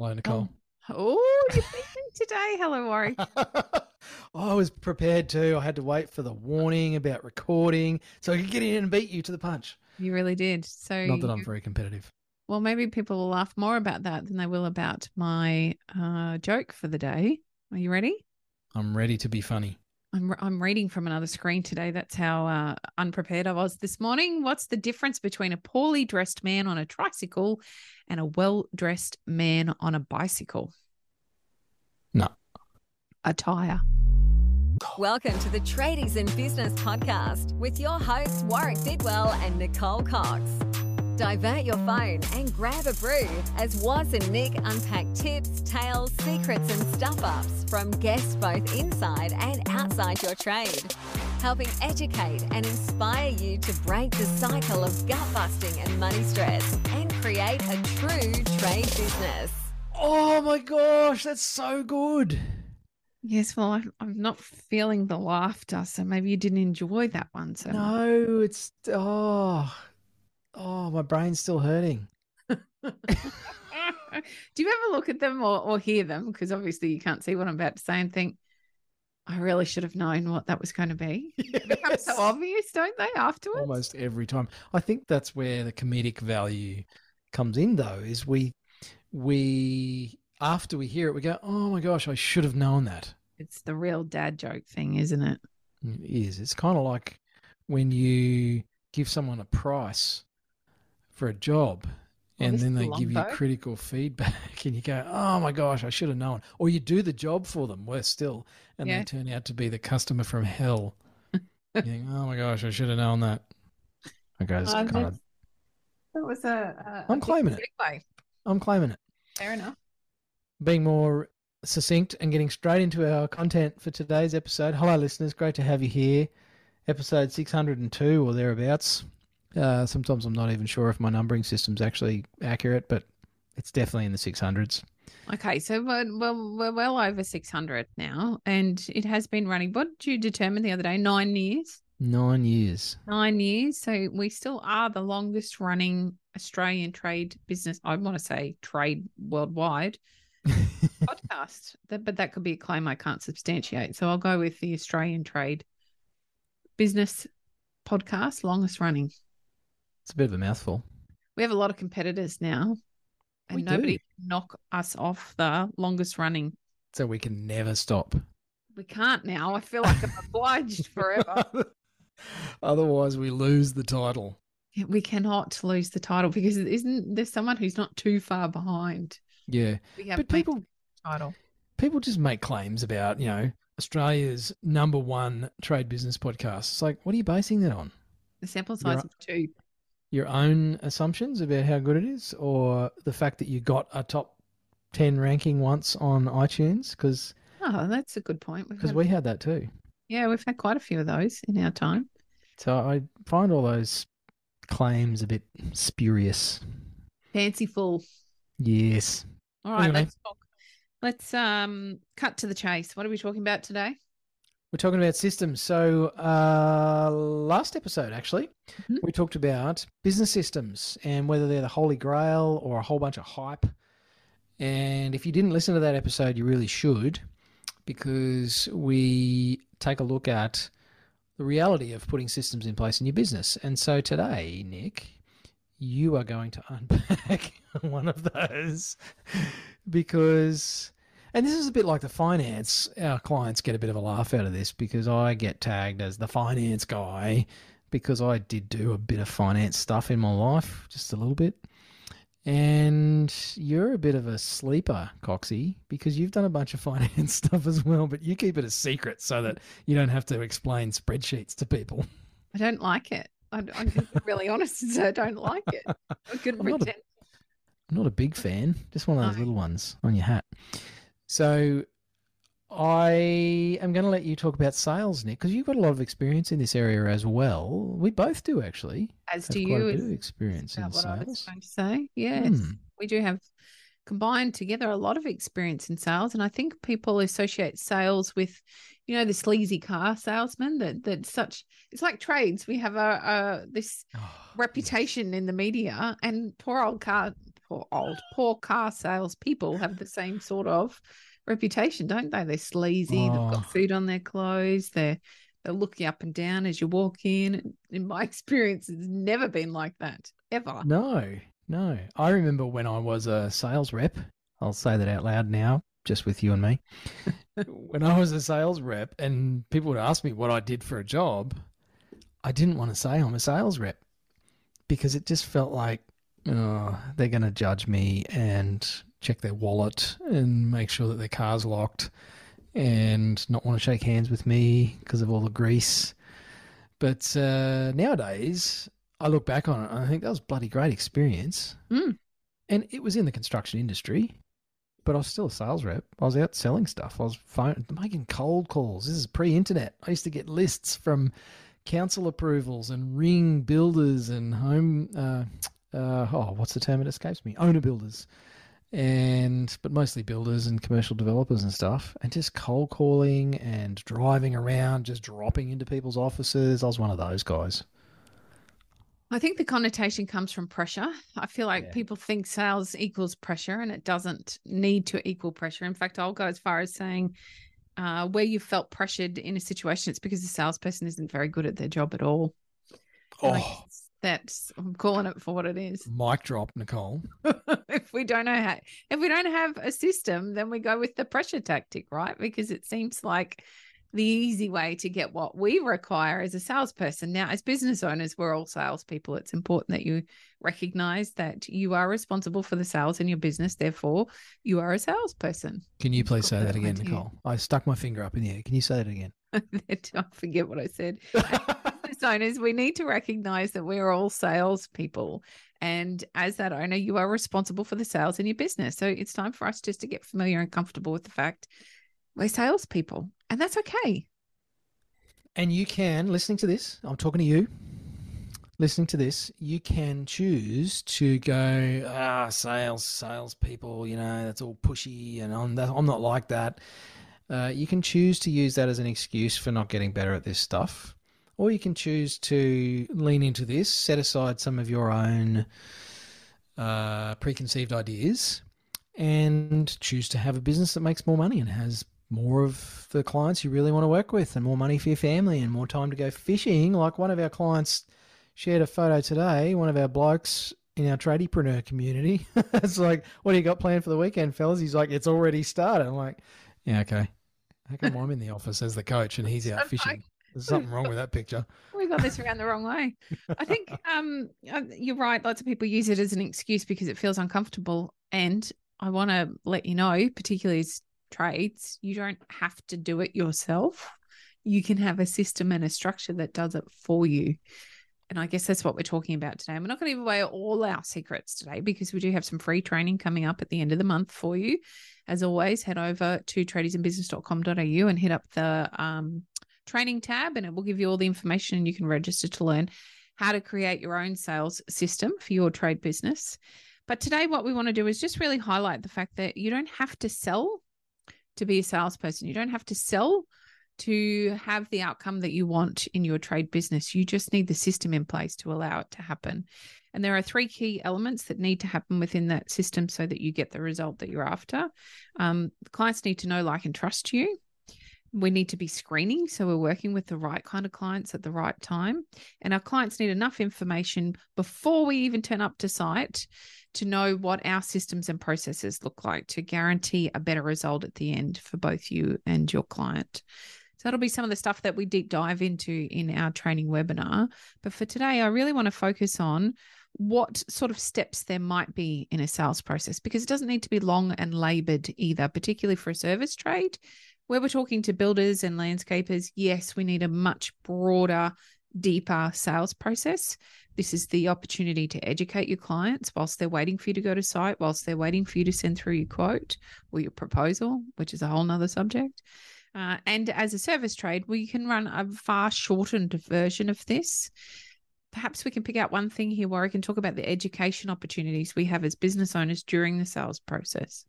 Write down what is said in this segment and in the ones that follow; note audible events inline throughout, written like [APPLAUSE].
Hello, Nicole. Oh, you're [LAUGHS] busy today. Hello, Warwick. [LAUGHS] I was prepared to. I had to wait for the warning about recording so I could get in and beat you to the punch. You really did. So, Not that I'm very competitive. well, maybe people will laugh more about that than they will about my uh, joke for the day. Are you ready? I'm ready to be funny. I'm I'm reading from another screen today. That's how uh, unprepared I was this morning. What's the difference between a poorly dressed man on a tricycle and a well dressed man on a bicycle? No. Attire. Welcome to the Tradies in Business podcast with your hosts Warwick Bidwell and Nicole Cox. Divert your phone and grab a brew as Waz and Nick unpack tips, tales, secrets, and stuff ups from guests both inside and outside your trade, helping educate and inspire you to break the cycle of gut busting and money stress and create a true trade business. Oh my gosh, that's so good. Yes, well, I'm, I'm not feeling the laughter, so maybe you didn't enjoy that one. So No, it's oh, oh, my brain's still hurting. [LAUGHS] [LAUGHS] Do you ever look at them or, or hear them? Because obviously you can't see what I'm about to say and think, I really should have known what that was going to be. [LAUGHS] It becomes so obvious, don't they, afterwards? Almost every time. I think that's where the comedic value comes in, though. Is we we after we hear it, we go, "Oh my gosh, I should have known that." It's the real dad joke thing, isn't it? It is. It's kind of like when you give someone a price for a job Oh, and this then they a give you critical feedback [LAUGHS] and you go, oh my gosh, I should have known. Or you do the job for them, worse still, and Yeah. they turn out to be the customer from hell. [LAUGHS] you think, oh my gosh, I should have known that. Okay, it's Oh, kind of, That was a. a I'm a claiming it. segue. I'm claiming it. Fair enough. being more succinct and getting straight into our content for today's episode. Hello, listeners. Great to have you here. Episode 602 or thereabouts. Uh, sometimes I'm not even sure if my numbering system's actually accurate, but it's definitely in the 600s. Okay, so we're, well, we're well over 600 now, and it has been running. What did you determine the other day? Nine years? Nine years. Nine years. So we still are the longest running Australian trade business. I want to say trade worldwide [LAUGHS] podcast, but that could be a claim I can't substantiate. So I'll go with the Australian trade business podcast, longest running. It's a bit of a mouthful. We have a lot of competitors now, and We nobody do. can knock us off the longest running. So we can never stop. We can't now. I feel like I'm obliged forever. [LAUGHS] Otherwise, we lose the title. We cannot lose the title because isn't there someone who's not too far behind? Yeah. We have But people title. people just make claims about, you know, Australia's number one trade business podcast. It's like, what are you basing that on? The sample You're size of two. Your own assumptions about how good it is, or the fact that you got a top ten ranking once on iTunes? Because Oh, that's a good point. Because we had that too. yeah, we've had quite a few of those in our time. So I find all those claims a bit spurious. Fanciful. Yes. All right, Anyway. let's talk. Let's um cut to the chase. What are we talking about today? We're talking about systems. So, uh, last episode, actually, Mhm. we talked about business systems and whether they're the holy grail or a whole bunch of hype. And if you didn't listen to that episode, you really should, because we take a look at the reality of putting systems in place in your business. And so today, Nick, you are going to [LAUGHS] unpack one of those because and this is a bit like the finance. Our clients get a bit of a laugh out of this because I get tagged as the finance guy because I did do a bit of finance stuff in my life, just a little bit. And you're a bit of a sleeper, Coxie, because you've done a bunch of [LAUGHS] finance stuff as well, but you keep it a secret so that you don't have to explain spreadsheets to people. I don't like it. I, I'm really honest and say I don't like it. I'm, [LAUGHS] good I'm, not a- pretend. I'm not a big fan, just one of those No. little ones on your hat. So I am going to let you talk about sales, Nick, because you've got a lot of experience in this area as well. We both do actually. As do you. a bit of experience in what I was sales. going to say. Yes, Hmm. we do have combined together a lot of experience in sales, and I think people associate sales with, you know, the sleazy car salesman. That that such it's like trades. We have a, a this Oh, reputation in the media, and poor old car poor old, poor car sales people have the same sort of reputation, don't they? They're sleazy. They've Oh. got food on their clothes. They're they'll look you up and down as you walk in. In my [LAUGHS] experience, it's never been like that ever. No, no. I remember when I was a sales rep. I'll say that out loud now, just with you and me. [LAUGHS] when I was a sales rep and people would ask me what I did for a job, I didn't want to say I'm a sales rep because it just felt like oh, they're going to judge me and check their wallet and make sure that their car's locked and not want to shake hands with me because of all the grease. But uh, nowadays, I look back on it and I think that was a bloody great experience. Mm. And it was in the construction industry, but I was still a sales rep. I was out selling stuff. I was phone, making cold calls. This is pre internet. I used to get lists from council approvals and ring builders and home, uh, uh, oh, what's the term? It escapes me. Owner builders. And, but mostly builders and commercial developers and stuff, and just cold calling and driving around, just dropping into people's offices. I was one of those guys. I think the connotation comes from pressure. I feel like Yeah. people think sales equals pressure, and it doesn't need to equal pressure. In fact, I'll go as far as saying uh, where you felt pressured in a situation, it's because the salesperson isn't very good at their job at all. Oh, that's I'm calling it for what it is. mic drop, Nicole. [LAUGHS] if we don't know how, if we don't have a system, then we go with the pressure tactic, right? Because it seems like the easy way to get what we require as a salesperson. Now, as business owners, we're all salespeople. It's important that you recognize that you are responsible for the sales in your business. Therefore, you are a salesperson. Can you please say that that again. Nicole? I stuck my finger up in the air. Can you say it again? [LAUGHS] I forget what I said. [LAUGHS] business owners, we need to recognize that we're all salespeople. And as that owner, you are responsible for the sales in your business. So it's time for us just to get familiar and comfortable with the fact we're salespeople. And that's okay. And you can, listening to this, I'm talking to you, listening to this, you can choose to go, ah, sales, sales people, you know, that's all pushy and I'm, I'm not like that. Uh, you can choose to use that as an excuse for not getting better at this stuff. Or you can choose to lean into this, set aside some of your own uh, preconceived ideas, and choose to have a business that makes more money and has more of the clients you really want to work with and more money for your family and more time to go fishing. Like one of our clients shared a photo today, one of our blokes in our tradiepreneur community. [LAUGHS] it's like, what do you got planned for the weekend, fellas? He's like, it's already started. I'm like, yeah, okay. How come I'm in the office as the coach and he's out [LAUGHS] fishing? There's something wrong with that picture. [LAUGHS] We got this around the wrong way. I think [LAUGHS] um, uh, you're right. Lots of people use it as an excuse because it feels uncomfortable. And I want to let you know, particularly as trades, you don't have to do it yourself. You can have a system and a structure that does it for you. And I guess that's what we're talking about today. And we're not going to give away all our secrets today because we do have some free training coming up at the end of the month for you. As always, head over to tradiesinbusiness.com.au and hit up the um, training tab, and it will give you all the information and you can register to learn how to create your own sales system for your trade business. But today, what we want to do is just really highlight the fact that you don't have to sell to be a salesperson. You don't have to sell to have the outcome that you want in your trade business. You just need the system in place to allow it to happen. And there are three key elements that need to happen within that system so that you get the result that you're after. Um, clients need to know, like, and trust you. We need to be screening. So we're working with the right kind of clients at the right time. And our clients need enough information before we even turn up to site to know what our systems and processes look like to guarantee a better result at the end for both you and your client. So that'll be some of the stuff that we deep dive into in our training webinar. But for today, I really want to focus on what sort of steps there might be in a sales process because it doesn't need to be long and labored either, particularly for a service trade. Where we're talking to builders and landscapers, yes, we need a much broader, deeper sales process. This is the opportunity to educate your clients whilst they're waiting for you to go to site, whilst they're waiting for you to send through your quote or your proposal, which is a whole nother subject. Uh, and as a service trade, we can run a far shortened version of this. Perhaps we can pick out one thing here where I can talk about the education opportunities we have as business owners during the sales process.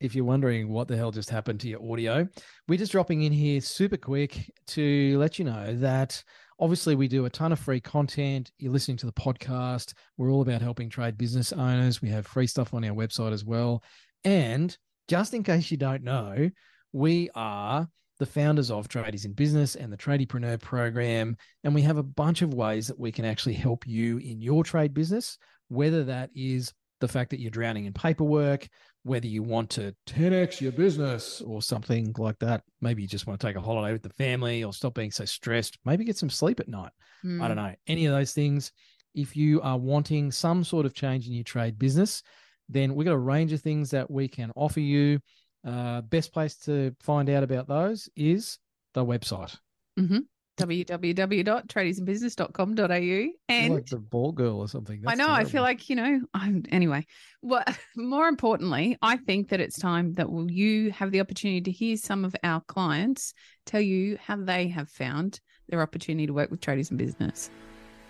If you're wondering what the hell just happened to your audio, we're just dropping in here super quick to let you know that Obviously, we do a ton of free content. You're listening to the podcast. We're all about helping trade business owners. We have free stuff on our website as well. And just in case you don't know, we are the founders of Tradies in Business and the Tradiepreneur program. And we have a bunch of ways that we can actually help you in your trade business, whether that is the fact that you're drowning in paperwork, whether you want to 10x your business or something like that. Maybe you just want to take a holiday with the family or stop being so stressed. Maybe get some sleep at night. Mm. I don't know. Any of those things. If you are wanting some sort of change in your trade business, then we've got a range of things that we can offer you. Uh, best place to find out about those is the website. Mm-hmm www.tradiesinbusiness.com.au and like the ball girl or something. That's I know. Terrible. I feel like you know. I'm anyway. Well, [LAUGHS] more importantly, I think that it's time that will you have the opportunity to hear some of our clients tell you how they have found their opportunity to work with tradies in business.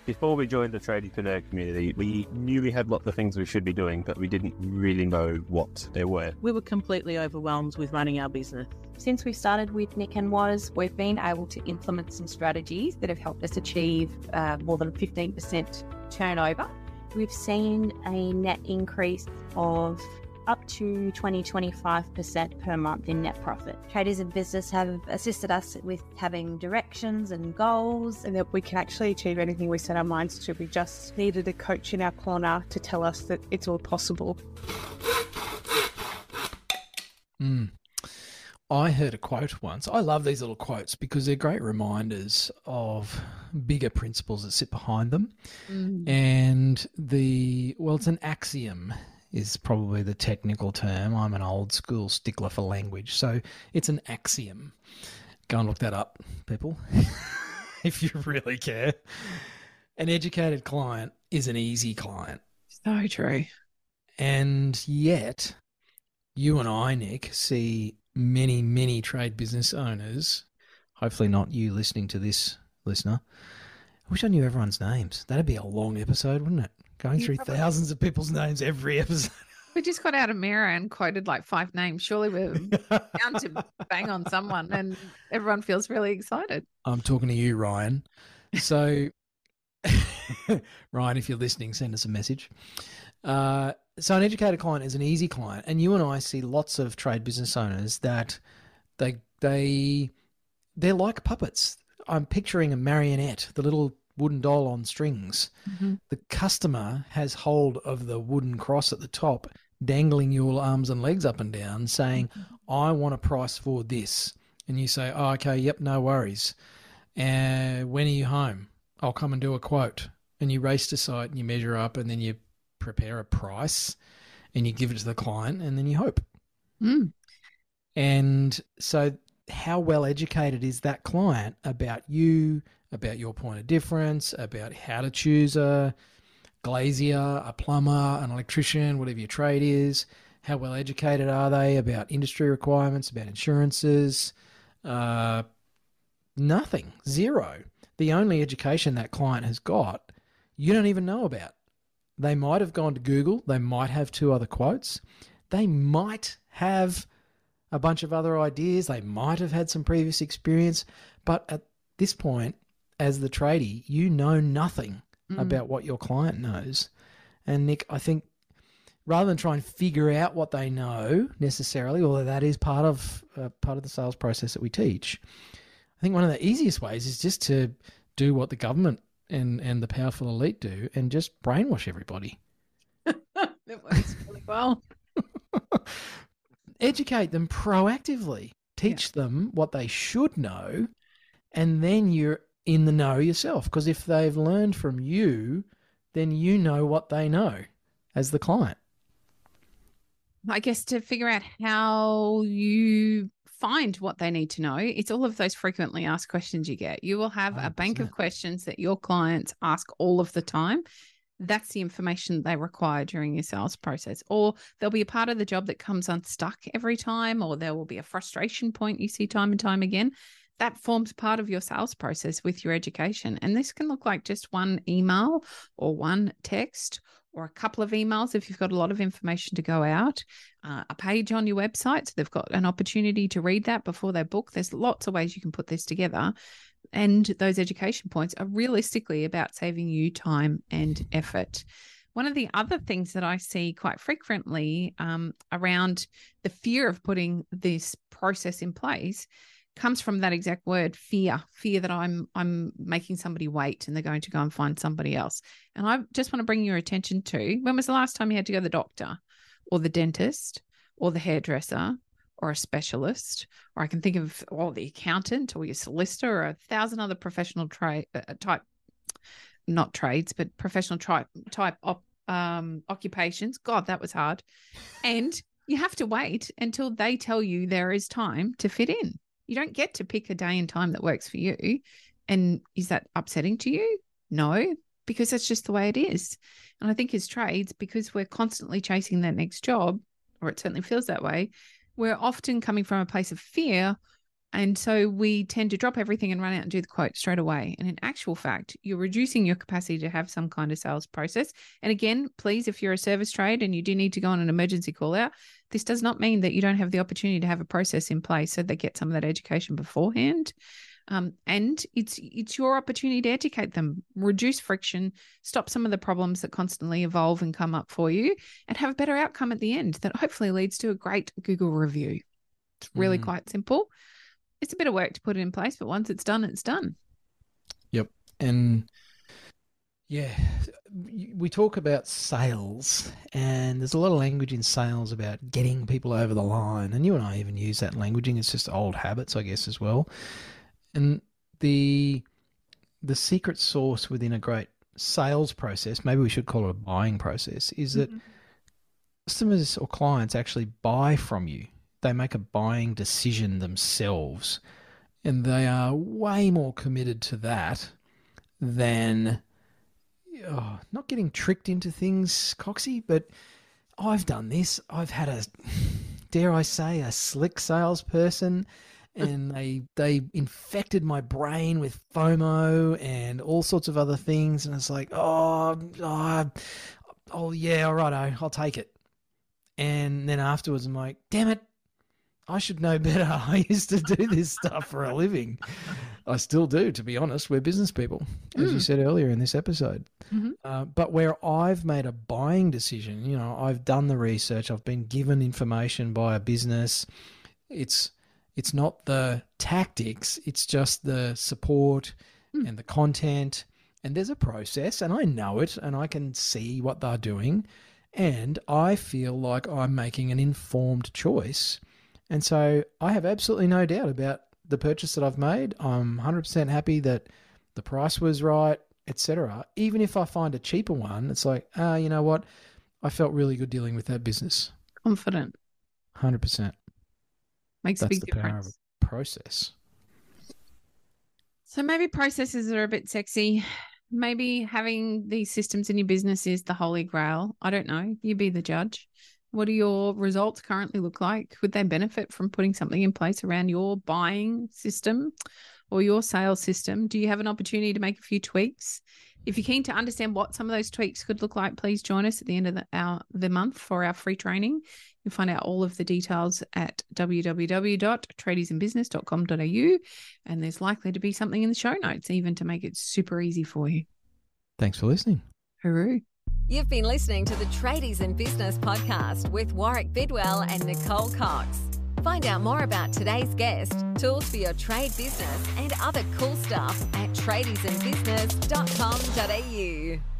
Before we joined the Tradiepreneur community, we knew we had lots of things we should be doing, but we didn't really know what they were. We were completely overwhelmed with running our business. Since we started with Nick and Waz, we've been able to implement some strategies that have helped us achieve uh, more than 15% turnover. We've seen a net increase of up to 20 25% per month in net profit. Tradies in business have assisted us with having directions and goals. And that we can actually achieve anything we set our minds to. We just needed a coach in our corner to tell us that it's all possible. Mm. I heard a quote once. I love these little quotes because they're great reminders of bigger principles that sit behind them. Mm. And the, well, it's an axiom is probably the technical term. I'm an old school stickler for language. So it's an axiom. Go and look that up, people, [LAUGHS] if you really care. An educated client is an easy client. So true. And yet, you and I, Nick, see many, many trade business owners, hopefully not you listening to this, listener. I wish I knew everyone's names. That'd be a long episode, wouldn't it? Going through probably... thousands of people's names every [LAUGHS] episode. We just got out a mirror and quoted like five names. Surely we're [LAUGHS] bound to bang on someone, and everyone feels really excited. I'm talking to you, Ryan. So, [LAUGHS] Ryan, if you're listening, send us a message. Uh, so, an educated client is an easy client, and you and I see lots of trade business owners that they they they're like puppets. I'm picturing a marionette, the little wooden doll on strings. Mm-hmm. The customer has hold of the wooden cross at the top, dangling your arms and legs up and down, saying, mm-hmm. I want a price for this. And you say, Oh, okay, yep, no worries. And uh, when are you home? I'll come and do a quote. And you race to site and you measure up and then you prepare a price and you give it to the client and then you hope. Mm. And so, how well educated is that client about you, about your point of difference, about how to choose a glazier, a plumber, an electrician, whatever your trade is. How well educated are they about industry requirements, about insurances? Uh, nothing, zero. The only education that client has got, you don't even know about. They might have gone to Google, they might have two other quotes, they might have a bunch of other ideas, they might have had some previous experience, but at this point, as the tradie, you know nothing mm. about what your client knows. And Nick, I think rather than try and figure out what they know necessarily, although that is part of uh, part of the sales process that we teach, I think one of the easiest ways is just to do what the government and and the powerful elite do, and just brainwash everybody. [LAUGHS] it works really well. [LAUGHS] Educate them proactively. Teach yeah. them what they should know, and then you're in the know yourself. Because if they've learned from you, then you know what they know as the client. I guess to figure out how you find what they need to know, it's all of those frequently asked questions you get. You will have 100%. a bank of questions that your clients ask all of the time. That's the information they require during your sales process. Or there'll be a part of the job that comes unstuck every time, or there will be a frustration point you see time and time again that forms part of your sales process with your education. And this can look like just one email or one text or a couple of emails if you've got a lot of information to go out, uh, a page on your website. So they've got an opportunity to read that before they book. There's lots of ways you can put this together. And those education points are realistically about saving you time and effort. One of the other things that I see quite frequently um, around the fear of putting this process in place comes from that exact word fear fear that i'm i'm making somebody wait and they're going to go and find somebody else and i just want to bring your attention to when was the last time you had to go to the doctor or the dentist or the hairdresser or a specialist or i can think of or the accountant or your solicitor or a thousand other professional trade uh, type not trades but professional type type op, um occupations god that was hard and you have to wait until they tell you there is time to fit in you don't get to pick a day and time that works for you. And is that upsetting to you? No, because that's just the way it is. And I think as trades, because we're constantly chasing that next job, or it certainly feels that way, we're often coming from a place of fear. And so we tend to drop everything and run out and do the quote straight away. And in actual fact, you're reducing your capacity to have some kind of sales process. And again, please, if you're a service trade and you do need to go on an emergency call out, this does not mean that you don't have the opportunity to have a process in place so they get some of that education beforehand. Um, and it's it's your opportunity to educate them, reduce friction, stop some of the problems that constantly evolve and come up for you, and have a better outcome at the end that hopefully leads to a great Google review. It's really mm. quite simple. It's a bit of work to put it in place, but once it's done, it's done. Yep. And yeah, we talk about sales, and there's a lot of language in sales about getting people over the line. And you and I even use that languaging. It's just old habits, I guess, as well. And the the secret sauce within a great sales process, maybe we should call it a buying process, is that mm-hmm. customers or clients actually buy from you. They make a buying decision themselves, and they are way more committed to that than oh, not getting tricked into things, Coxie, but I've done this. I've had a, [LAUGHS] dare I say, a slick salesperson, and they they infected my brain with FOMO and all sorts of other things, and it's like, oh, oh, oh yeah, all right, I'll take it. And then afterwards, I'm like, damn it, I should know [LAUGHS] better. I used to do this stuff for a living. I still do, to be honest. We're business people, as mm. you said earlier in this episode. Mm-hmm. Uh, but where I've made a buying decision, you know, I've done the research, I've been given information by a business. It's it's not the tactics; it's just the support mm. and the content. And there's a process, and I know it, and I can see what they're doing, and I feel like I'm making an informed choice and so I have absolutely no doubt about the purchase that I've made. I'm 100% happy that the price was right, etc. Even if I find a cheaper one, it's like, ah, uh, you know what? I felt really good dealing with that business. Confident. 100%. Makes That's a big the difference. power of a process. So maybe processes are a bit sexy. Maybe having these systems in your business is the holy grail. I don't know. You be the judge. What do your results currently look like? Would they benefit from putting something in place around your buying system or your sales system? Do you have an opportunity to make a few tweaks? If you're keen to understand what some of those tweaks could look like, please join us at the end of the, our, the month for our free training. You'll find out all of the details at www.tradiesinbusiness.com.au. And there's likely to be something in the show notes, even to make it super easy for you. Thanks for listening. Hooroo. You've been listening to the Tradies in Business podcast with Warwick Bidwell and Nicole Cox. Find out more about today's guest, tools for your trade business, and other cool stuff at tradiesinbusiness.com.au.